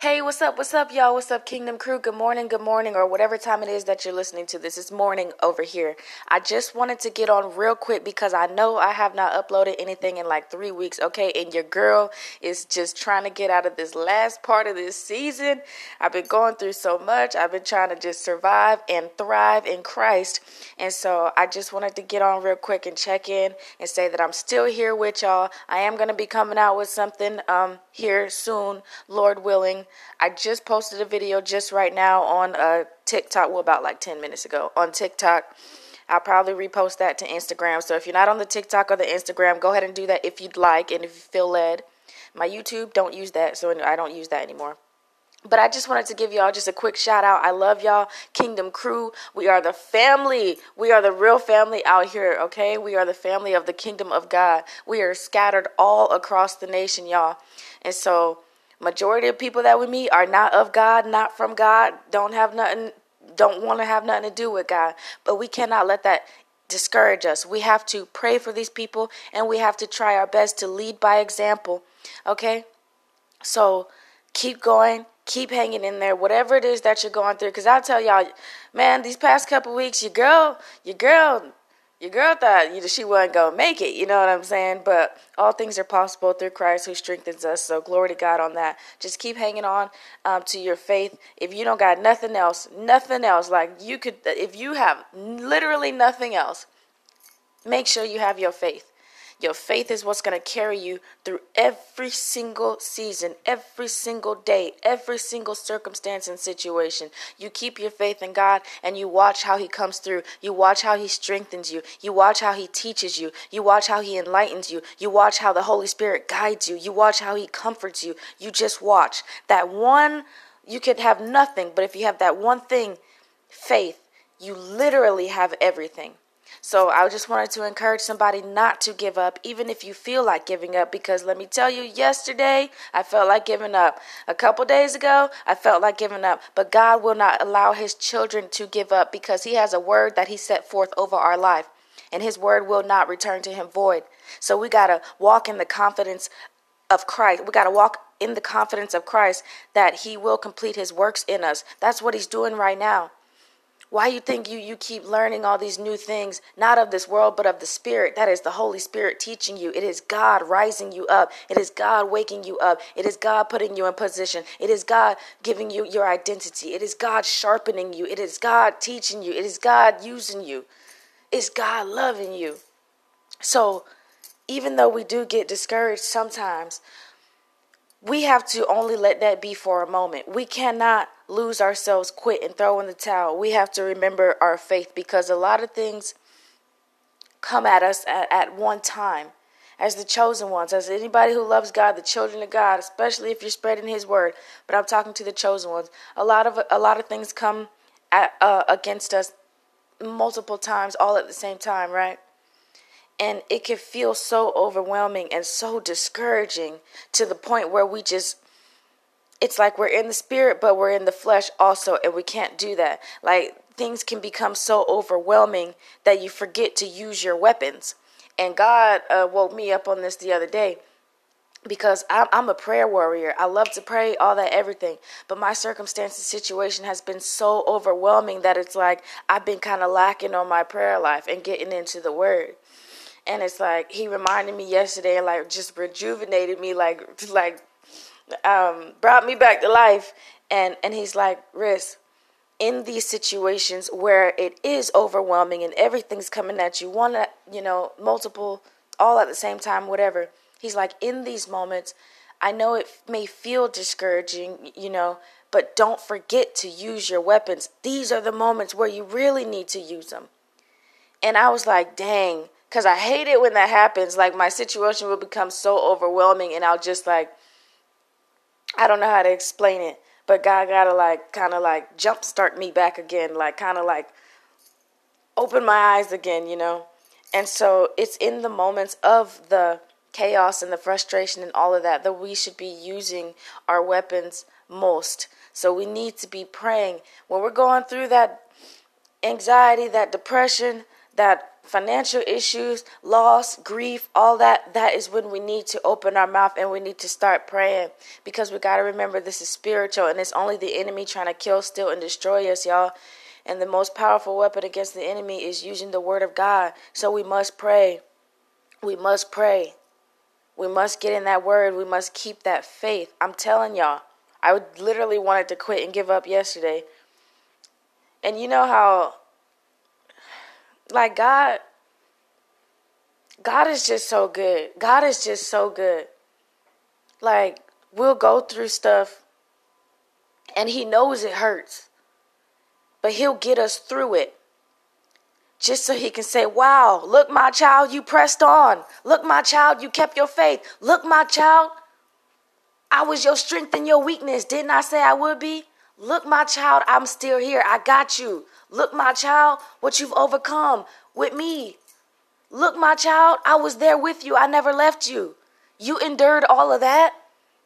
Hey, what's up? What's up, y'all? What's up, Kingdom Crew? Good morning, good morning, or whatever time it is that you're listening to this. It's morning over here. I just wanted to get on real quick because I know I have not uploaded anything in like three weeks, okay? And your girl is just trying to get out of this last part of this season. I've been going through so much. I've been trying to just survive and thrive in Christ. And so I just wanted to get on real quick and check in and say that I'm still here with y'all. I am going to be coming out with something um, here soon, Lord willing. I just posted a video just right now on uh, TikTok, well, about like 10 minutes ago on TikTok. I'll probably repost that to Instagram. So if you're not on the TikTok or the Instagram, go ahead and do that if you'd like and if you feel led. My YouTube, don't use that, so I don't use that anymore. But I just wanted to give y'all just a quick shout out. I love y'all, Kingdom Crew. We are the family. We are the real family out here, okay? We are the family of the kingdom of God. We are scattered all across the nation, y'all. And so Majority of people that we meet are not of God, not from God, don't have nothing, don't want to have nothing to do with God. But we cannot let that discourage us. We have to pray for these people and we have to try our best to lead by example. Okay? So keep going, keep hanging in there, whatever it is that you're going through. Because I'll tell y'all, man, these past couple weeks, your girl, your girl your girl thought you know, she wasn't gonna make it. You know what I'm saying? But all things are possible through Christ who strengthens us. So glory to God on that. Just keep hanging on um, to your faith. If you don't got nothing else, nothing else, like you could, if you have literally nothing else, make sure you have your faith. Your faith is what's going to carry you through every single season, every single day, every single circumstance and situation. You keep your faith in God and you watch how He comes through. You watch how He strengthens you. You watch how He teaches you. You watch how He enlightens you. You watch how the Holy Spirit guides you. You watch how He comforts you. You just watch. That one, you could have nothing, but if you have that one thing, faith, you literally have everything. So I just wanted to encourage somebody not to give up, even if you feel like giving up, because let me tell you, yesterday I felt like giving up. A couple days ago, I felt like giving up. But God will not allow His children to give up because He has a word that He set forth over our life. And His word will not return to Him void. So we got to walk in the confidence of Christ. We got to walk in the confidence of Christ that He will complete His works in us. That's what He's doing right now. Why you think you you keep learning all these new things, not of this world, but of the Spirit? That is the Holy Spirit teaching you. It is God rising you up. It is God waking you up. It is God putting you in position. It is God giving you your identity. It is God sharpening you. It is God teaching you. It is God using you. It's God loving you. So, even though we do get discouraged sometimes, we have to only let that be for a moment. We cannot lose ourselves, quit, and throw in the towel. We have to remember our faith because a lot of things come at us at, at one time. As the chosen ones, as anybody who loves God, the children of God, especially if you're spreading His word. But I'm talking to the chosen ones. A lot of a lot of things come at, uh, against us multiple times, all at the same time, right? And it can feel so overwhelming and so discouraging to the point where we just, it's like we're in the spirit, but we're in the flesh also, and we can't do that. Like things can become so overwhelming that you forget to use your weapons. And God uh, woke me up on this the other day because I'm, a prayer warrior. I love to pray, all that, everything. But my circumstances, situation has been so overwhelming that it's like I've been kind of lacking on my prayer life and getting into the Word and it's like he reminded me yesterday and like just rejuvenated me like like um brought me back to life. And and he's like Riss in these situations where it is overwhelming and everything's coming at you one you know multiple all at the same time whatever he's like in these moments I know it may feel discouraging you know but don't forget to use your weapons. These are the moments where you really need to use them and I was like dang Cause I hate it when that happens. Like my situation will become so overwhelming, and I'll just like, I don't know how to explain it. But God gotta like kind of like jumpstart me back again, like kind of like open my eyes again, you know. And so it's in the moments of the chaos and the frustration and all of that that we should be using our weapons most. So we need to be praying when we're going through that anxiety, that depression, that financial issues, loss, grief, all that, that is when we need to open our mouth and we need to start praying because we got to remember this is spiritual and it's only the enemy trying to kill, steal, and destroy us, y'all. And the most powerful weapon against the enemy is using the word of God. So we must pray. We must pray. We must get in that word. We must keep that faith. I'm telling y'all, I literally wanted to quit and give up yesterday. And you know how like God God is just so good. God is just so good. Like we'll go through stuff and he knows it hurts. But he'll get us through it. Just so he can say, Wow, look, my child, you pressed on. Look, my child, you kept your faith. Look, my child, I was your strength and your weakness. Didn't I say I would be? Look, my child, I'm still here. I got you. Look, my child, what you've overcome with me. Look, my child, I was there with you. I never left you. You endured all of that.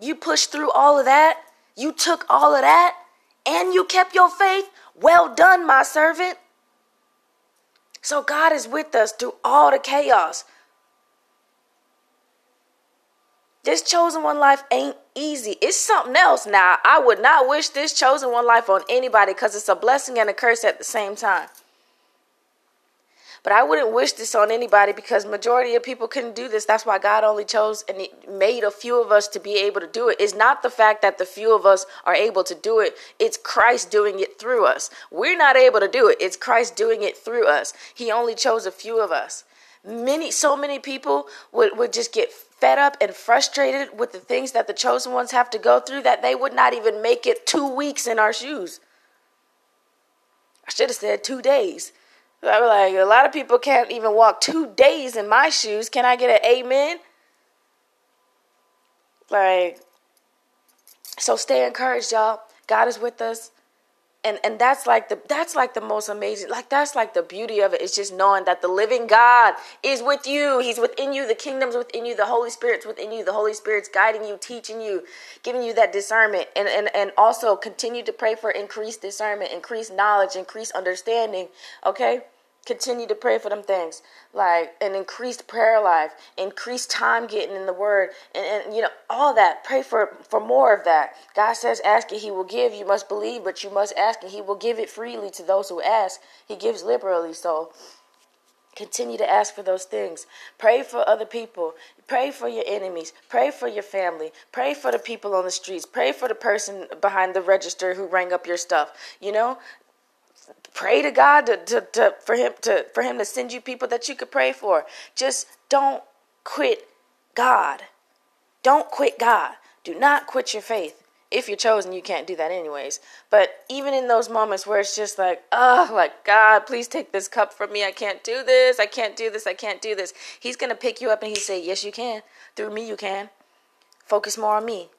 You pushed through all of that. You took all of that. And you kept your faith. Well done, my servant. So God is with us through all the chaos. This chosen one life ain't easy. It's something else. Now, I would not wish this chosen one life on anybody because it's a blessing and a curse at the same time. But I wouldn't wish this on anybody because majority of people couldn't do this. That's why God only chose and made a few of us to be able to do it. It's not the fact that the few of us are able to do it. It's Christ doing it through us. We're not able to do it. It's Christ doing it through us. He only chose a few of us. Many so many people would, would just get fed up and frustrated with the things that the chosen ones have to go through that they would not even make it two weeks in our shoes. I should have said two days. I was like, a lot of people can't even walk two days in my shoes. Can I get an amen? Like, so stay encouraged, y'all. God is with us and and that's like the that's like the most amazing like that's like the beauty of it. Is just knowing that the living god is with you. He's within you. The kingdom's within you. The holy spirit's within you. The holy spirit's guiding you teaching you giving you that discernment. And and, and also continue to pray for increased discernment increased knowledge increased understanding okay continue to pray for them things like an increased prayer life increased time getting in the word and, and you know all that. Pray for for more of that. God says ask and he will give. You must believe but you must ask and he will give it freely to those who ask. He gives liberally. So continue to ask for those things. Pray for other people. Pray for your enemies. Pray for your family. Pray for the people on the streets. Pray for the person behind the register who rang up your stuff. You know pray to God to, to, to, for him to for him to send you people that you could pray for. Just don't quit God. Don't quit God. Do not quit your faith. If you're chosen, you can't do that anyways. But even in those moments where it's just like, oh, like God, please take this cup from me. I can't do this. I can't do this. I can't do this. He's gonna pick you up and he say, yes, you can. Through me, you can. Focus more on me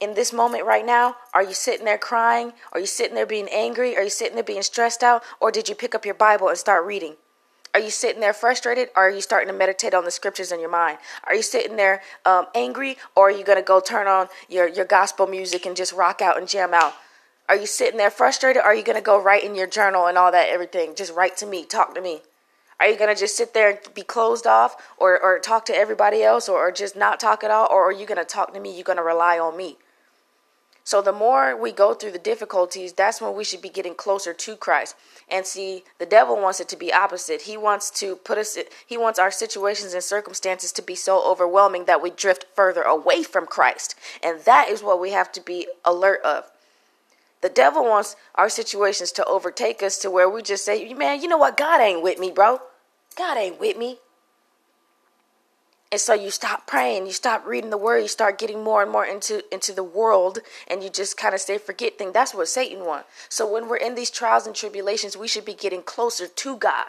in this moment right now? Are you sitting there crying? Are you sitting there being angry? Are you sitting there being stressed out? Or did you pick up your Bible and start reading? Are you sitting there frustrated or are you starting to meditate on the scriptures in your mind? Are you sitting there um, angry or are you going to go turn on your, your gospel music and just rock out and jam out? Are you sitting there frustrated or are you going to go write in your journal and all that, everything? Just write to me, talk to me. Are you going to just sit there and be closed off or, or talk to everybody else or, or just not talk at all? Or are you going to talk to me? You're going to rely on me. So the more we go through the difficulties, that's when we should be getting closer to Christ. And see, the devil wants it to be opposite. He wants to put us he wants our situations and circumstances to be so overwhelming that we drift further away from Christ. And that is what we have to be alert of. The devil wants our situations to overtake us to where we just say, "Man, you know what? God ain't with me, bro. God ain't with me." And so you stop praying, you stop reading the word, you start getting more and more into into the world, and you just kind of say forget thing. That's what Satan wants. So when we're in these trials and tribulations, we should be getting closer to God.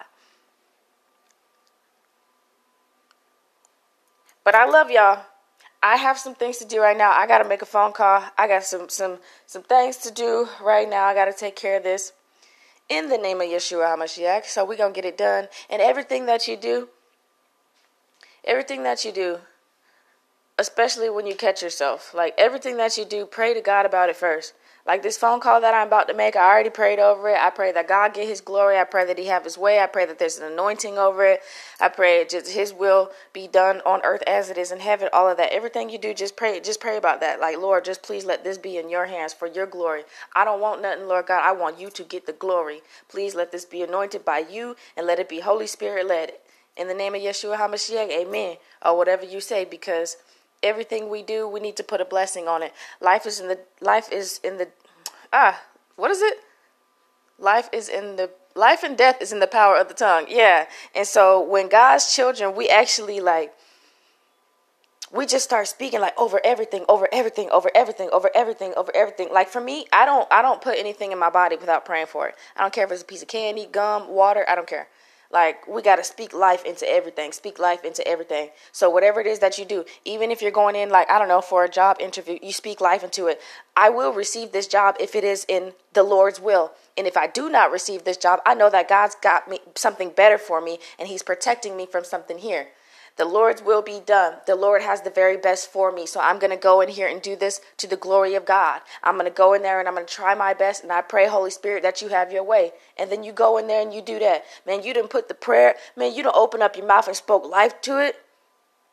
But I love y'all. I have some things to do right now. I gotta make a phone call. I got some some some things to do right now. I gotta take care of this in the name of Yeshua HaMashiach. So we're gonna get it done. And everything that you do, everything that you do, especially when you catch yourself, like everything that you do, pray to God about it first. Like this phone call that I'm about to make, I already prayed over it. I pray that God get his glory. I pray that he have his way. I pray that there's an anointing over it. I pray just his will be done on earth as it is in heaven. All of that. Everything you do, just pray, just pray about that. Like, Lord, just please let this be in your hands for your glory. I don't want nothing, Lord God. I want you to get the glory. Please let this be anointed by you and let it be Holy Spirit led. In the name of Yeshua HaMashiach, amen. Or whatever you say, because everything we do, we need to put a blessing on it. Life is in the life is in the ah, what is it? Life is in the life and death is in the power of the tongue. Yeah. And so when God's children, we actually like we just start speaking like over everything, over everything, over everything, over everything, over everything. Like for me, I don't I don't put anything in my body without praying for it. I don't care if it's a piece of candy, gum, water, I don't care. Like we got to speak life into everything. Speak life into everything. So whatever it is that you do, even if you're going in like I don't know for a job interview, you speak life into it. I will receive this job if it is in the Lord's will. And if I do not receive this job, I know that God's got me something better for me and he's protecting me from something here. The Lord's will be done. The Lord has the very best for me. So I'm going to go in here and do this to the glory of God. I'm going to go in there and I'm going to try my best. And I pray, Holy Spirit, that you have your way. And then you go in there and you do that. Man, you didn't put the prayer, man, you don't open up your mouth and spoke life to it.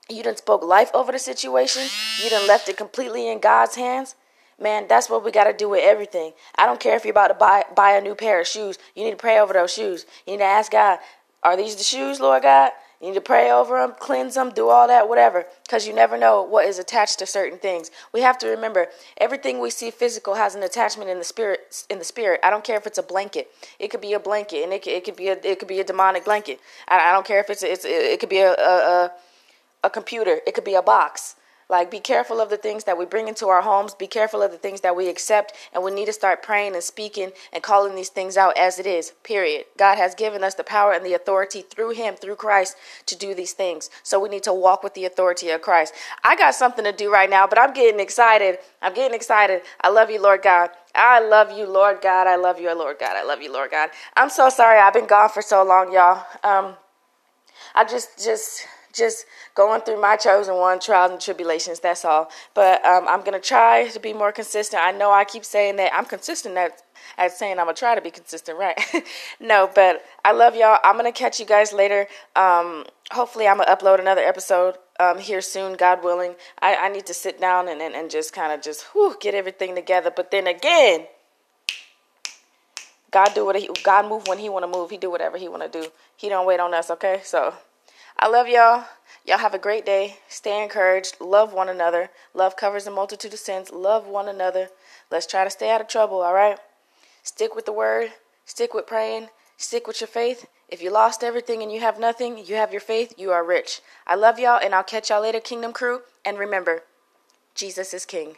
You didn't spoke life over the situation. You didn't left it completely in God's hands. Man, that's what we got to do with everything. I don't care if you're about to buy buy a new pair of shoes. You need to pray over those shoes. You need to ask God, are these the shoes, Lord God? You need to pray over them, cleanse them, do all that, whatever, because you never know what is attached to certain things. We have to remember everything we see physical has an attachment in the spirit. In the spirit, I don't care if it's a blanket. It could be a blanket, and it could, it could be a it could be a demonic blanket. I, I don't care if it's it's it could be a, a a computer. It could be a box. Like, be careful of the things that we bring into our homes. Be careful of the things that we accept. And we need to start praying and speaking and calling these things out as it is, period. God has given us the power and the authority through Him, through Christ, to do these things. So we need to walk with the authority of Christ. I got something to do right now, but I'm getting excited. I'm getting excited. I love you, Lord God. I love you, Lord God. I love you, Lord God. I love you, Lord God. I'm so sorry I've been gone for so long, y'all. Um, I just, just just going through my chosen one trials and tribulations. That's all. But um, I'm gonna try to be more consistent. I know I keep saying that I'm consistent at at saying I'm gonna try to be consistent, right? no, but I love y'all. I'm gonna catch you guys later. Um, hopefully, I'm gonna upload another episode um, here soon, God willing. I, I need to sit down and, and, and just kind of just whew, get everything together. But then again, God do what he God move when He want to move. He do whatever He want to do. He don't wait on us. Okay, so. I love y'all. Y'all have a great day. Stay encouraged. Love one another. Love covers a multitude of sins. Love one another. Let's try to stay out of trouble, all right? Stick with the word. Stick with praying. Stick with your faith. If you lost everything and you have nothing, you have your faith, you are rich. I love y'all, and I'll catch y'all later, Kingdom Crew. And remember, Jesus is King.